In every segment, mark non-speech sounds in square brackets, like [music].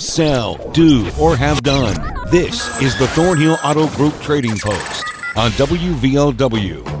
sell, do, or have done. This is the Thornhill Auto Group Trading Post on WVOW.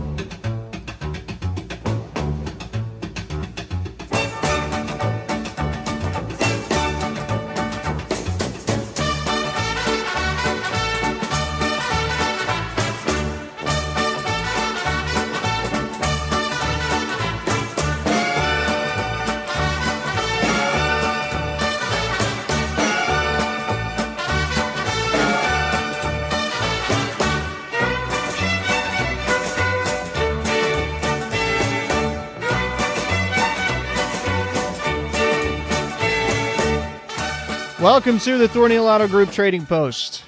Welcome to the Thornhill Auto Group Trading Post.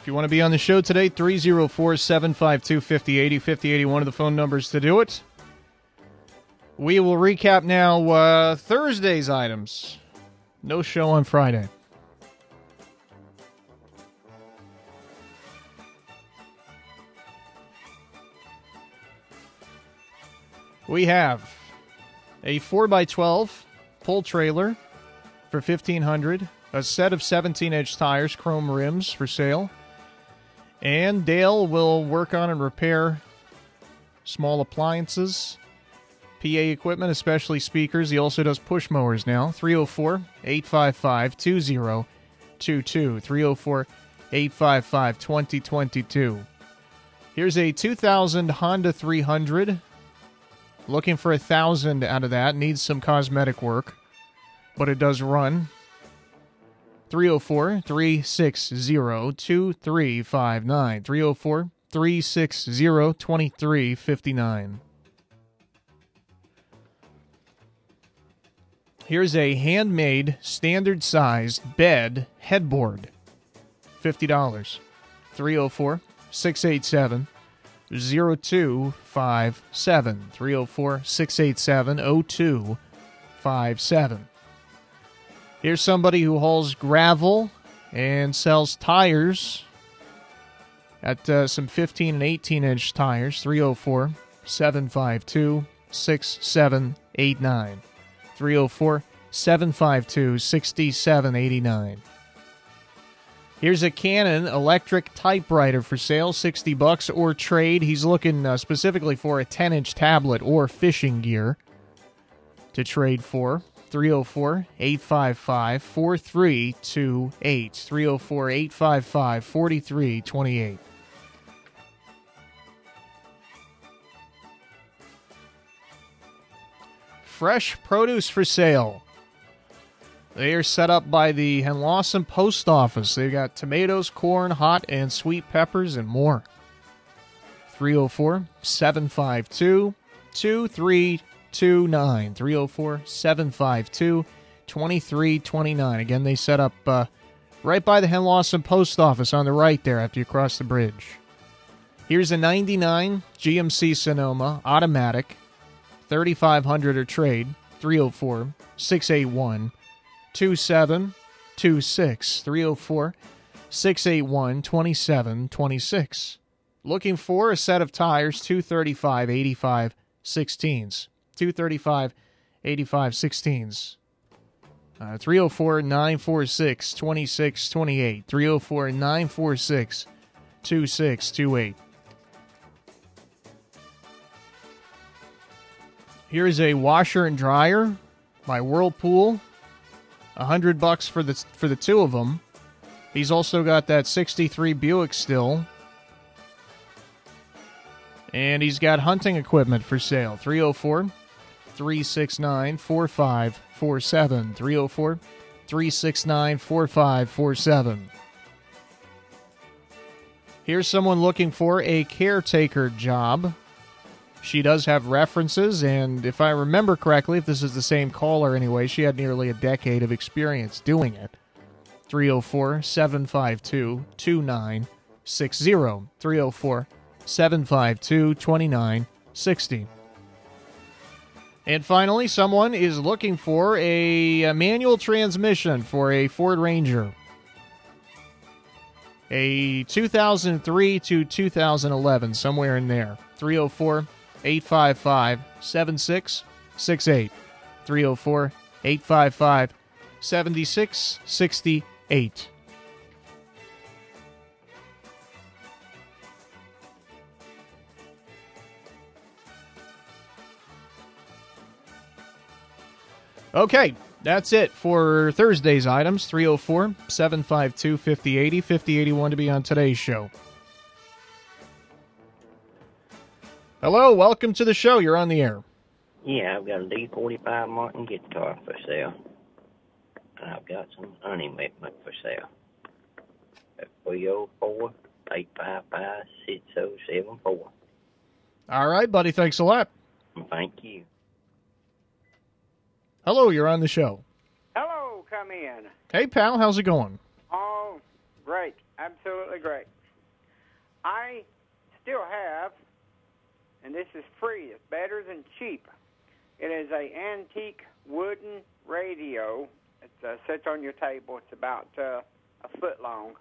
If you want to be on the show today, 304 752 5080 5080, one of the phone numbers to do it. We will recap now uh, Thursday's items. No show on Friday. We have a 4x12 pull trailer for 1500 a set of 17 inch tires, chrome rims for sale. And Dale will work on and repair small appliances, PA equipment, especially speakers. He also does push mowers now. 304 855 2022. 304 855 2022. Here's a 2000 Honda 300. Looking for a thousand out of that. Needs some cosmetic work, but it does run. 304 360 2359. 304 360 2359. Here's a handmade, standard sized bed headboard $50. 304 687 0257. 304 687 0257. Here's somebody who hauls gravel and sells tires at uh, some 15 and 18 inch tires 304 752 6789. 304 752 6789. Here's a Canon electric typewriter for sale, 60 bucks or trade. He's looking uh, specifically for a 10 inch tablet or fishing gear to trade for. 304 855 4328. 304 855 4328. Fresh produce for sale. They are set up by the Henlawson Post Office. They've got tomatoes, corn, hot and sweet peppers, and more. 304 752 2329. 304 752 2329. Again, they set up uh, right by the Henlawson Post Office on the right there after you cross the bridge. Here's a 99 GMC Sonoma automatic, 3500 or trade, 304 681 2726. 304 681 2726. Looking for a set of tires, 235 85 16s. 235 85 16s. Uh, 304 946 2628. 304 946 2628. Here is a washer and dryer by Whirlpool. A hundred bucks for the for the two of them. He's also got that '63 Buick still, and he's got hunting equipment for sale. 304 369 4547. 304 369 4547. Here's someone looking for a caretaker job. She does have references, and if I remember correctly, if this is the same caller anyway, she had nearly a decade of experience doing it. 304 752 2960. 304 752 2960. And finally, someone is looking for a, a manual transmission for a Ford Ranger. A 2003 to 2011, somewhere in there. 304 855 7668. 304 855 7668. Okay, that's it for Thursday's items 304 752 5080 5081 to be on today's show. Hello, welcome to the show. You're on the air. Yeah, I've got a D45 Martin guitar for sale. And I've got some honey equipment for sale. At 304 855 6074. All right, buddy. Thanks a lot. Thank you. Hello, you're on the show. Hello, come in. Hey, pal, how's it going? Oh, great. Absolutely great. I still have, and this is free, it's better than cheap. It is a antique wooden radio. It uh, sits on your table. It's about uh, a foot long.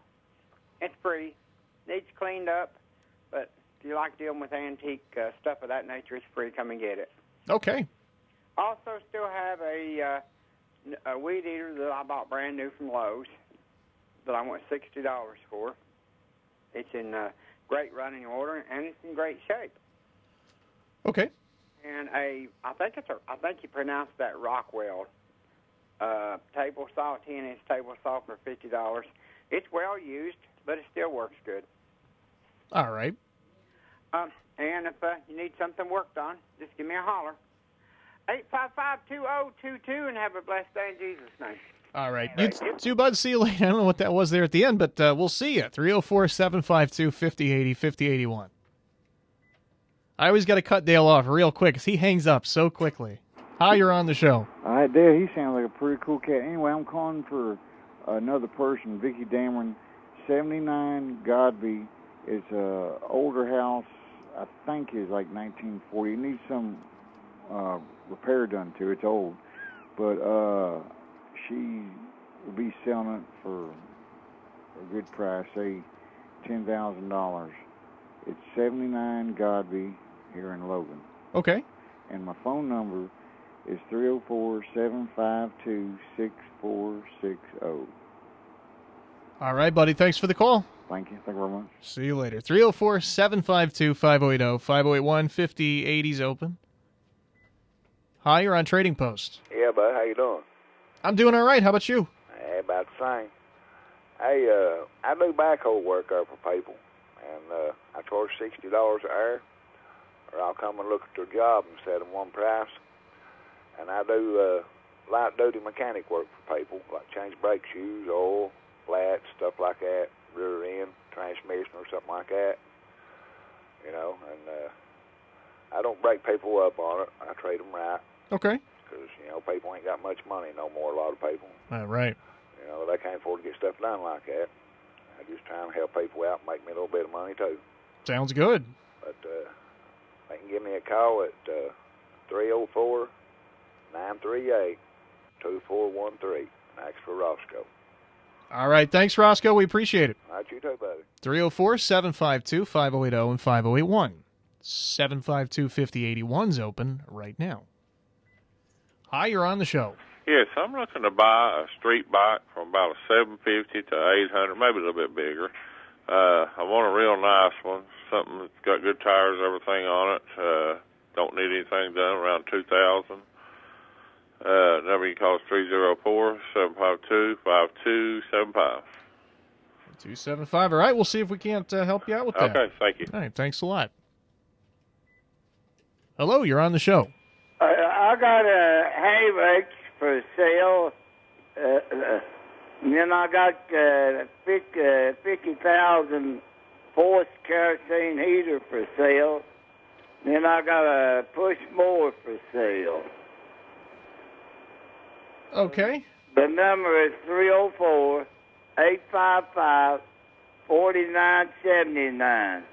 It's free. Needs cleaned up, but if you like dealing with antique uh, stuff of that nature, it's free. Come and get it. Okay. Also, still have a, uh, a weed eater that I bought brand new from Lowe's that I want sixty dollars for. It's in uh, great running order and it's in great shape. Okay. And a, I think it's a, I think you pronounce that Rockwell uh, table saw, ten inch table saw for fifty dollars. It's well used, but it still works good. All right. Um, and if uh, you need something worked on, just give me a holler. 855-2022 and have a blessed day in Jesus' name. All right. You t- too, bud. See you later. [laughs] I don't know what that was there at the end, but uh, we'll see you. 304 752 5080 5081. I always got to cut Dale off real quick because he hangs up so quickly. Hi, you're on the show. All right, Dale, he sounds like a pretty cool cat. Anyway, I'm calling for another person, Vicky Dameron, 79 Godby. It's a older house. I think is like 1940. It needs some uh, repair done to. It's old, but uh, she will be selling it for a good price, say ten thousand dollars. It's 79 Godby here in Logan, Okay. and my phone number is 304-752-6460. All right, buddy. Thanks for the call. Thank you. Thank you very much. See you later. 304 752 5080 5081 5080's open. Hi, you're on Trading Post. Yeah, bud. How you doing? I'm doing all right. How about you? Hey, about the same. Hey, uh, I do backhoe work up for people, and uh, I charge sixty dollars an hour, or I'll come and look at their job and set them one price. And I do uh, light duty mechanic work for people, like change brake shoes, oil, flats, stuff like that, rear end, transmission, or something like that. You know, and uh, I don't break people up on it. I treat them right Okay. because you know people ain't got much money no more. A lot of people. All right. You know, they can't afford to get stuff done like that. I just try and help people out, and make me a little bit of money too. Sounds good. But uh, they can give me a call at uh, 304 938 2413. Ask for Roscoe. All right. Thanks, Roscoe. We appreciate it. All right, you too, buddy. 304 752 5080 and 5081. 752 5081's open right now. Hi, you're on the show. Yes, I'm looking to buy a street bike from about a 750 to 800, maybe a little bit bigger. Uh, I want a real nice one, something that's got good tires, everything on it. Uh, don't need anything done, around 2000. Uh, number you call is 304 752 5275. 275. All right. We'll see if we can't uh, help you out with that. Okay, thank you. All right. Thanks a lot. Hello, you're on the show. Uh, I got a hay rake for sale, uh, uh and then I got a uh, 50,000 uh, horse kerosene heater for sale. And then I got a push mower for sale. Okay. The number is 304 855 4979.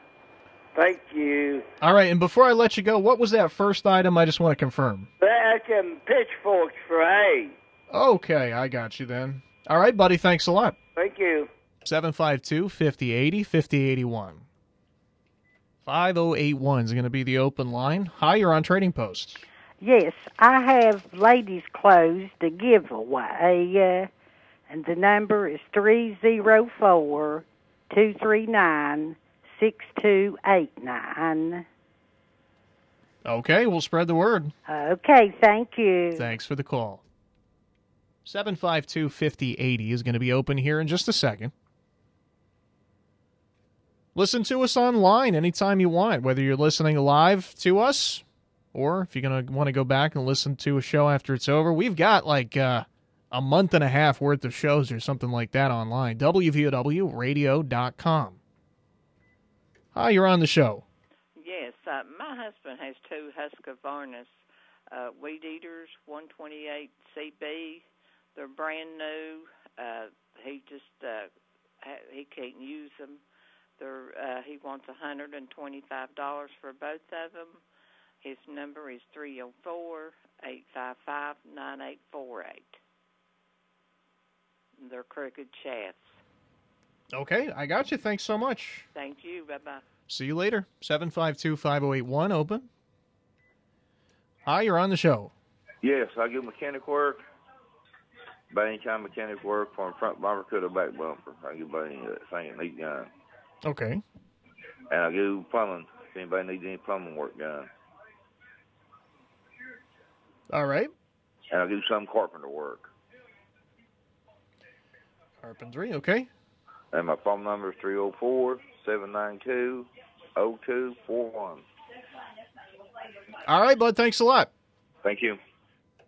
Thank you. All right. And before I let you go, what was that first item? I just want to confirm. That's some pitchforks for hay. Okay. I got you then. All right, buddy. Thanks a lot. Thank you. 752 5080 5081. 5081 is going to be the open line. Hi, you're on Trading Post. Yes, I have ladies' clothes to give away. Uh, and the number is three zero four two three nine six two eight nine. Okay, we'll spread the word. Okay, thank you. Thanks for the call. 752 5080 is going to be open here in just a second. Listen to us online anytime you want, whether you're listening live to us or if you're going to want to go back and listen to a show after it's over. We've got like uh, a month and a half worth of shows or something like that online. WVOWradio.com. Hi, you're on the show. Yes, uh, my husband has two Husqvarna uh, weed eaters, 128 CB. They're brand new. Uh, he just uh, he can't use them. They're uh, he wants 125 dollars for both of them. His number is 304 855 9848. They're crooked shafts. Okay, I got you. Thanks so much. Thank you. Bye bye. See you later. 752 5081 open. Hi, you're on the show. Yes, I do mechanic work. By any kind of mechanic work from front bumper to the back bumper. I do by any uh, thing that needs done. Okay. And I do plumbing. If anybody needs any plumbing work done. All right. And I do some carpenter work. Carpentry, okay. And my phone number is 304 792 0241. All right, bud. Thanks a lot. Thank you.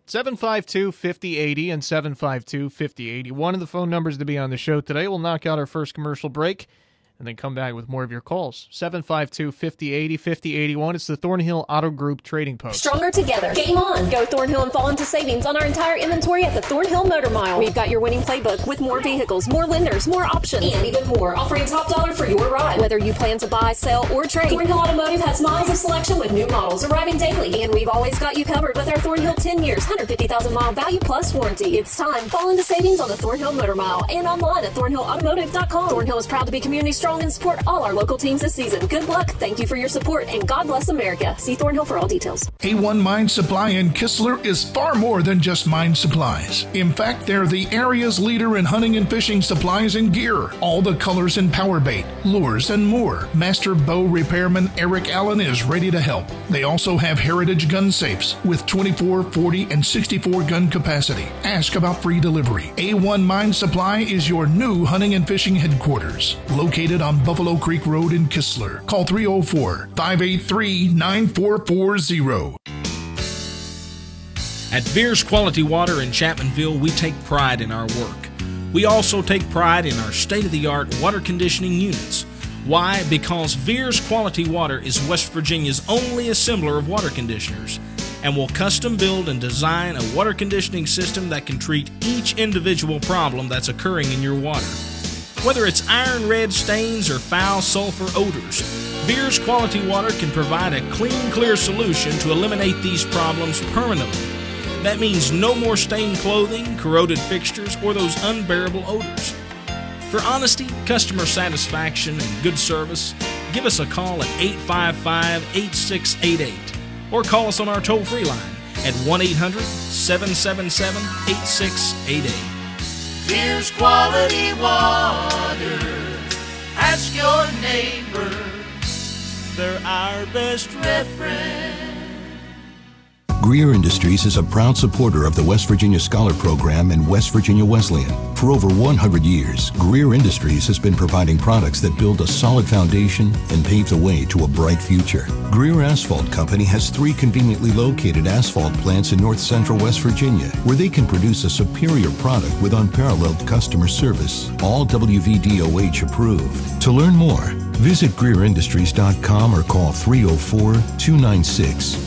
752 5080 and 752 5080. One of the phone numbers to be on the show today. We'll knock out our first commercial break and then come back with more of your calls. 752 5080 5081. It's the Thornhill Auto Group Trading Post. Stronger together. Game on. Go Thornhill and fall into savings on our entire inventory at the Thornhill Motor Mile. We've got your winning playbook with more vehicles, more lenders, more options, and even more. Offering top dollar for your ride. Whether you plan to buy, sell, or trade, Thornhill Automotive has miles of selection with new models arriving daily. And we've always got you covered with our Thornhill 10 years, 150,000 mile value plus warranty. It's time. Fall into savings on the Thornhill Motor Mile and online at thornhillautomotive.com. Thornhill is proud to be community strong and support all our local teams this season. Good luck. Thank you for your support and God bless America. See Thornhill for all details. A1 Mine Supply in Kistler is far more than just mine supplies. In fact, they're the area's leader in hunting and fishing supplies and gear. All the colors and power bait, lures, and more. Master bow repairman Eric Allen is ready to help. They also have heritage gun safes with 24, 40, and 64 gun capacity. Ask about free delivery. A1 Mine Supply is your new hunting and fishing headquarters, located on Buffalo Creek Road in Kistler. Call 304 583 9440. At Veers Quality Water in Chapmanville, we take pride in our work. We also take pride in our state of the art water conditioning units. Why? Because Veers Quality Water is West Virginia's only assembler of water conditioners and will custom build and design a water conditioning system that can treat each individual problem that's occurring in your water. Whether it's iron red stains or foul sulfur odors, Veers Quality Water can provide a clean, clear solution to eliminate these problems permanently. That means no more stained clothing, corroded fixtures, or those unbearable odors. For honesty, customer satisfaction, and good service, give us a call at 855 8688 or call us on our toll free line at 1 800 777 8688. Here's quality water. Ask your neighbor. They're our best reference. Greer Industries is a proud supporter of the West Virginia Scholar Program and West Virginia Wesleyan. For over 100 years, Greer Industries has been providing products that build a solid foundation and pave the way to a bright future. Greer Asphalt Company has three conveniently located asphalt plants in north central West Virginia where they can produce a superior product with unparalleled customer service, all WVDOH approved. To learn more, visit GreerIndustries.com or call 304 296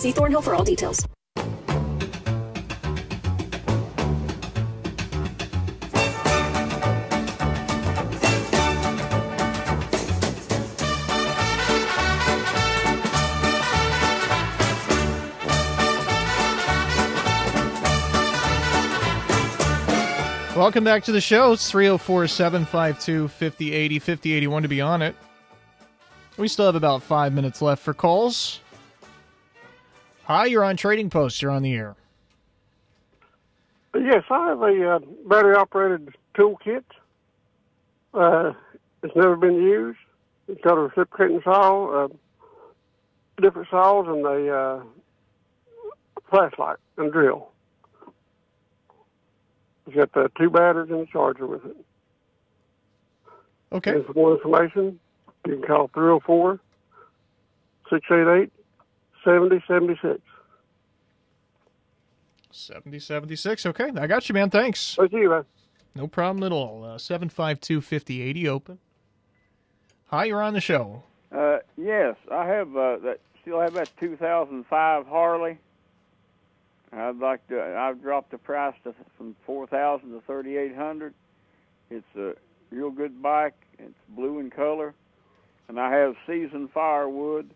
See Thornhill for all details. Welcome back to the show. It's 304 752 5080 5081 to be on it. We still have about five minutes left for calls. Hi, you're on Trading Post. You're on the air. Yes, I have a uh, battery operated toolkit. Uh, it's never been used. It's got a reciprocating saw, uh, different saws, and a uh, flashlight and drill. It's got the two batteries and a charger with it. Okay. And for more information, you can call 304 688 7076. 7076. Okay, I got you, man. Thanks. Thank you, man. No problem at all. Uh, 752 5080 open. Hi, you're on the show. Uh, yes, I have uh, that. Still have that 2005 Harley. I'd like to. I've dropped the price to, from 4,000 to 3,800. It's a real good bike. It's blue in color, and I have seasoned firewood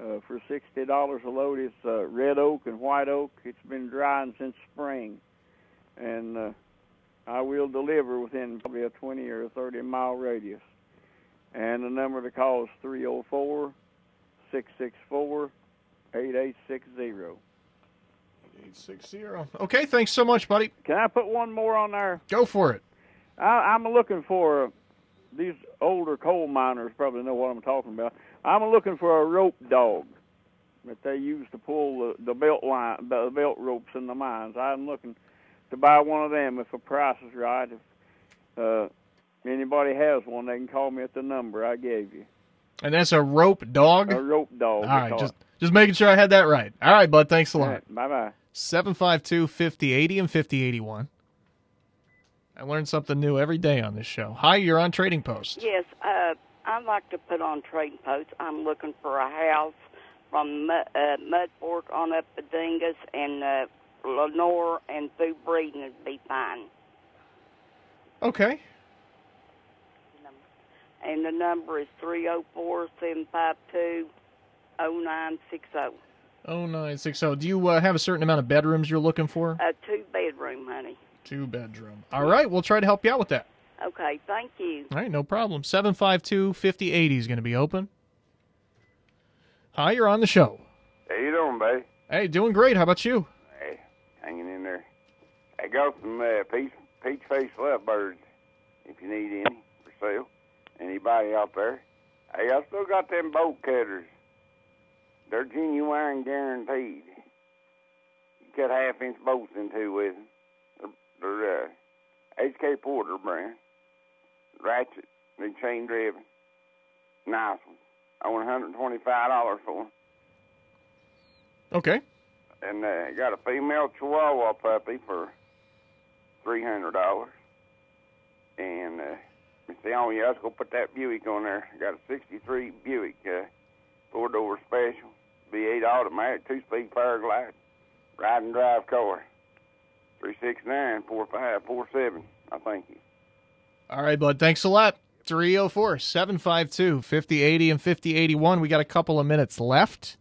uh, for sixty dollars a load. It's uh, red oak and white oak. It's been drying since spring, and uh, I will deliver within probably a 20 or a 30 mile radius. And the number to call is 304 664 8860. 860. Okay, thanks so much, buddy. Can I put one more on there? Go for it. I, I'm looking for uh, these older coal miners probably know what I'm talking about. I'm looking for a rope dog that they use to pull the, the belt line, the belt ropes in the mines. I'm looking to buy one of them if the price is right. If uh, anybody has one, they can call me at the number I gave you. And that's a rope dog? A rope dog. All right, just just making sure I had that right. All right, bud. Thanks a lot. Bye bye. 752 5080 and 5081. I learn something new every day on this show. Hi, you're on Trading Post. Yes, uh, I'd like to put on trading posts. I'm looking for a house from uh, Mud on up to Dingess and uh, Lenore and through Breeden would be fine. Okay. And the number is three zero four seven five two zero nine six zero. 0960. Do you uh, have a certain amount of bedrooms you're looking for? A two bedroom, honey. Two bedroom. All right, we'll try to help you out with that. Okay, thank you. All right, no problem. 752 5080 is going to be open. Hi, you're on the show. How you doing, buddy? Hey, doing great. How about you? Hey, hanging in there. I got some uh, peach peach face lovebirds. If you need any for sale, anybody out there? Hey, I still got them bolt cutters. They're genuine, guaranteed. You cut half inch bolts into with them. They're, they're uh, HK Porter brand. Ratchet, they chain driven. Nice one. I want $125 for them. Okay. And uh, got a female Chihuahua puppy for three hundred dollars. And uh, let me see, oh yeah, let's go put that Buick on there. Got a '63 Buick uh, four door special, V8 automatic, two speed power glide, ride and drive car. Three six nine four five four seven. I think you. All right, bud. Thanks a lot. 304 752 5080 and 5081. We got a couple of minutes left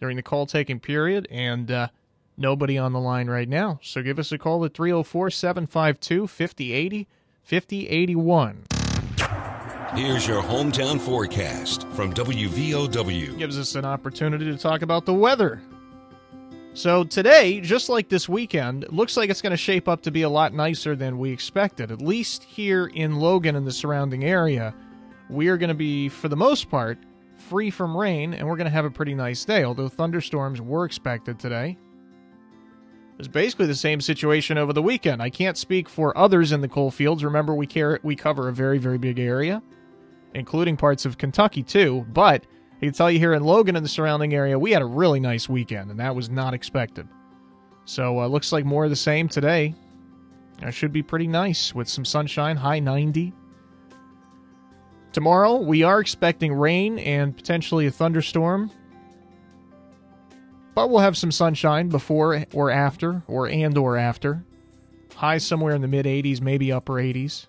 during the call taking period, and uh, nobody on the line right now. So give us a call at 304 752 5080 5081. Here's your hometown forecast from WVOW. Gives us an opportunity to talk about the weather. So today, just like this weekend, looks like it's going to shape up to be a lot nicer than we expected. At least here in Logan and the surrounding area, we are going to be, for the most part, free from rain, and we're going to have a pretty nice day. Although thunderstorms were expected today. It was basically the same situation over the weekend. I can't speak for others in the coal fields. Remember, we care we cover a very very big area, including parts of Kentucky too. But I can tell you here in Logan and the surrounding area, we had a really nice weekend, and that was not expected. So uh, looks like more of the same today. That should be pretty nice with some sunshine, high 90. Tomorrow, we are expecting rain and potentially a thunderstorm. But we'll have some sunshine before or after, or and or after. High somewhere in the mid 80s, maybe upper 80s.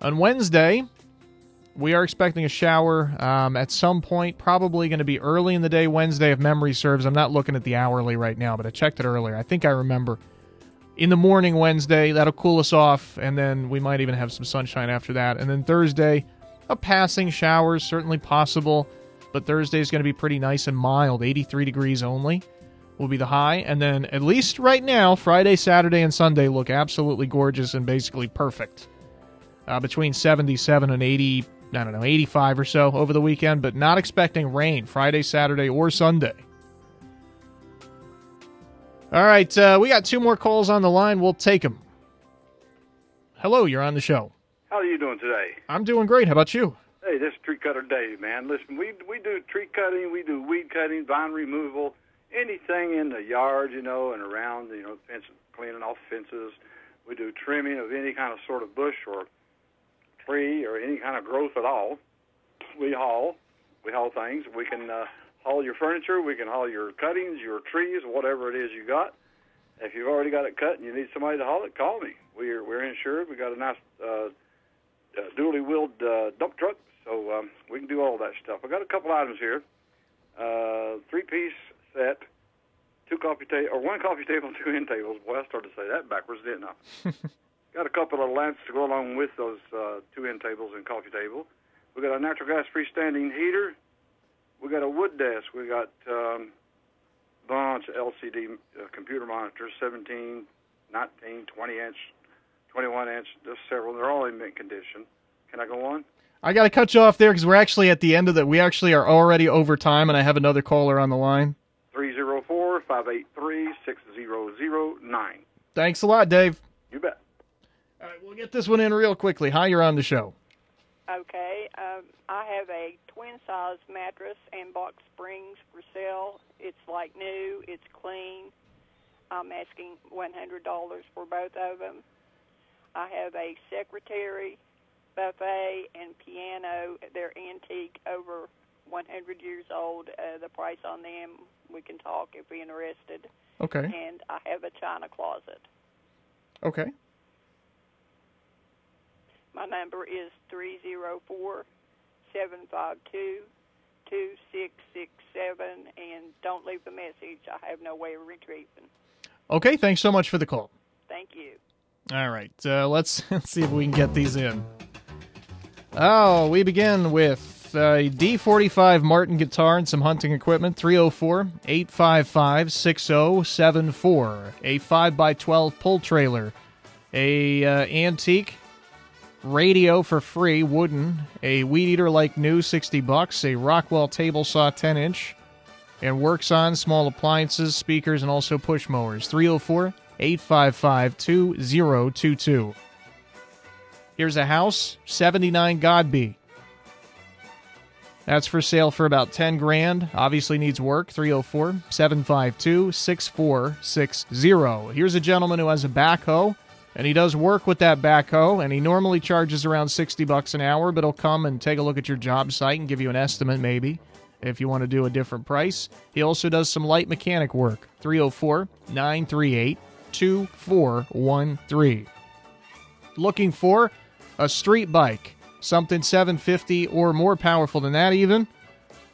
On Wednesday, we are expecting a shower um, at some point, probably going to be early in the day Wednesday, if memory serves. I'm not looking at the hourly right now, but I checked it earlier. I think I remember in the morning Wednesday. That'll cool us off, and then we might even have some sunshine after that. And then Thursday, a passing shower is certainly possible, but Thursday is going to be pretty nice and mild. 83 degrees only will be the high. And then, at least right now, Friday, Saturday, and Sunday look absolutely gorgeous and basically perfect. Uh, between 77 and 80, I don't know, 85 or so over the weekend, but not expecting rain Friday, Saturday, or Sunday. All right, uh, we got two more calls on the line. We'll take them. Hello, you're on the show. How are you doing today? I'm doing great. How about you? Hey, this is Tree Cutter Dave, man. Listen, we we do tree cutting, we do weed cutting, vine removal, anything in the yard, you know, and around, you know, fence, cleaning off fences. We do trimming of any kind of sort of bush or tree or any kind of growth at all. We haul, we haul things. We can uh, haul your furniture, we can haul your cuttings, your trees, whatever it is you got. If you've already got it cut and you need somebody to haul it, call me. We're we're insured. We got a nice uh, uh, dually wheeled uh, dump truck, so um, we can do all that stuff. I got a couple items here. Uh, three piece set, two coffee table or one coffee table two end tables. Boy, I started to say that backwards, didn't I? [laughs] got a couple of lamps to go along with those uh, two end tables and coffee table. We got a natural gas freestanding heater. We got a wood desk. We got um, bunch of LCD uh, computer monitors, 17, 19, 20 inch, 21 inch, just several. They're all in mint condition. Can I go on? I got to cut you off there because we're actually at the end of the. We actually are already over time, and I have another caller on the line. 304 583 6009. Thanks a lot, Dave. You bet. All right, we'll get this one in real quickly. Hi, you're on the show. Okay, um, I have a twin size mattress and box springs for sale. It's like new, it's clean. I'm asking $100 for both of them. I have a secretary, buffet, and piano. They're antique, over 100 years old. Uh, the price on them, we can talk if you're interested. Okay. And I have a china closet. Okay. My number is 304 752 2667, and don't leave a message. I have no way of retrieving. Okay, thanks so much for the call. Thank you. All right, uh, let's, [laughs] let's see if we can get these in. Oh, we begin with a D45 Martin guitar and some hunting equipment. 304 855 6074. A 5x12 pull trailer. A uh, antique radio for free, wooden. A weed eater like new, 60 bucks. A Rockwell table saw, 10 inch. And works on small appliances, speakers, and also push mowers. 304 855 2022. Here's a house, 79 Godby. That's for sale for about 10 grand. Obviously needs work. 304 752 6460. Here's a gentleman who has a backhoe and he does work with that backhoe and he normally charges around 60 bucks an hour, but he'll come and take a look at your job site and give you an estimate maybe if you want to do a different price. He also does some light mechanic work. 304 938 2413. Looking for a street bike, something 750 or more powerful than that, even.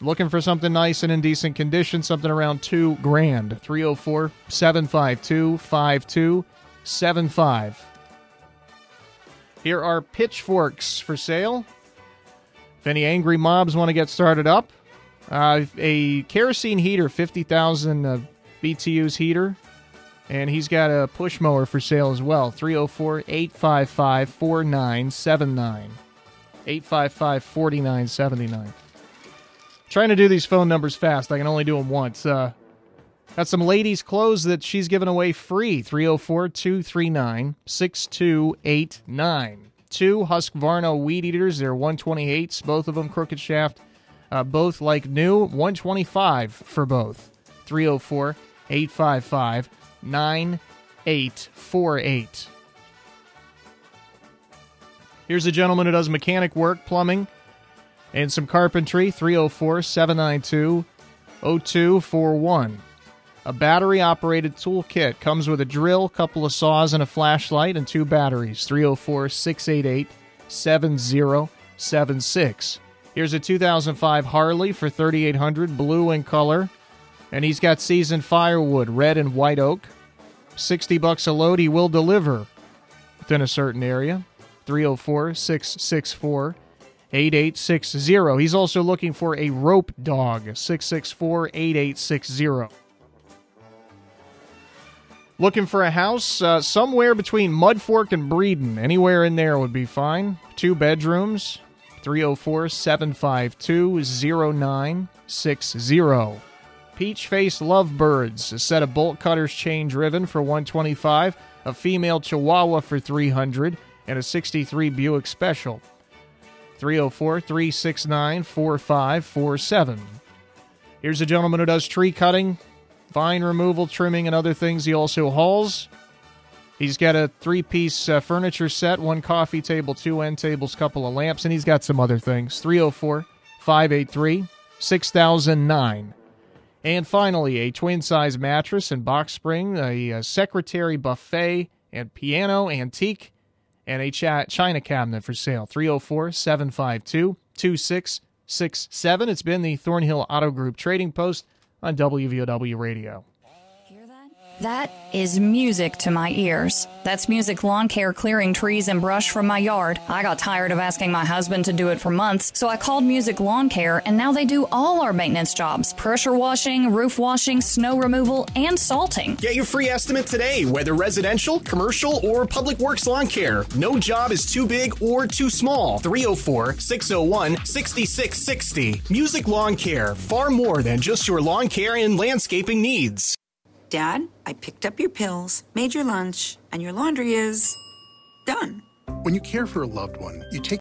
Looking for something nice and in decent condition, something around two grand. 304 752 5275. Here are pitchforks for sale. If any angry mobs want to get started up, uh, a kerosene heater, 50,000 uh, BTUs heater, and he's got a push mower for sale as well. 304 855 4979. 855 4979. Trying to do these phone numbers fast. I can only do them once. Uh, got some ladies' clothes that she's giving away free. 304 239 6289. Two Husqvarna weed eaters. They're 128s, both of them crooked shaft. Uh, both like new. 125 for both. 304 855 9848. Here's a gentleman who does mechanic work, plumbing, and some carpentry. 304 792 0241. A battery operated toolkit comes with a drill, couple of saws, and a flashlight, and two batteries. 304 688 7076. Here's a 2005 Harley for 3800 blue in color. And he's got seasoned firewood, red and white oak. 60 bucks a load. He will deliver within a certain area. 304 664 8860. He's also looking for a rope dog. 664 8860. Looking for a house uh, somewhere between Mudfork and Breeden. Anywhere in there would be fine. Two bedrooms. 304 752 0960. Peach Face Lovebirds, a set of bolt cutters chain driven for 125, a female Chihuahua for 300, and a 63 Buick Special. 304 369 4547. Here's a gentleman who does tree cutting, vine removal, trimming, and other things. He also hauls. He's got a three piece uh, furniture set one coffee table, two end tables, couple of lamps, and he's got some other things. 304 583 6009. And finally, a twin size mattress and box spring, a, a secretary buffet and piano antique, and a ch- china cabinet for sale. 304 752 2667. It's been the Thornhill Auto Group Trading Post on WVOW Radio. That is music to my ears. That's music lawn care clearing trees and brush from my yard. I got tired of asking my husband to do it for months, so I called Music Lawn Care and now they do all our maintenance jobs pressure washing, roof washing, snow removal, and salting. Get your free estimate today, whether residential, commercial, or public works lawn care. No job is too big or too small. 304 601 6660. Music Lawn Care, far more than just your lawn care and landscaping needs. Dad, I picked up your pills, made your lunch, and your laundry is done. When you care for a loved one, you take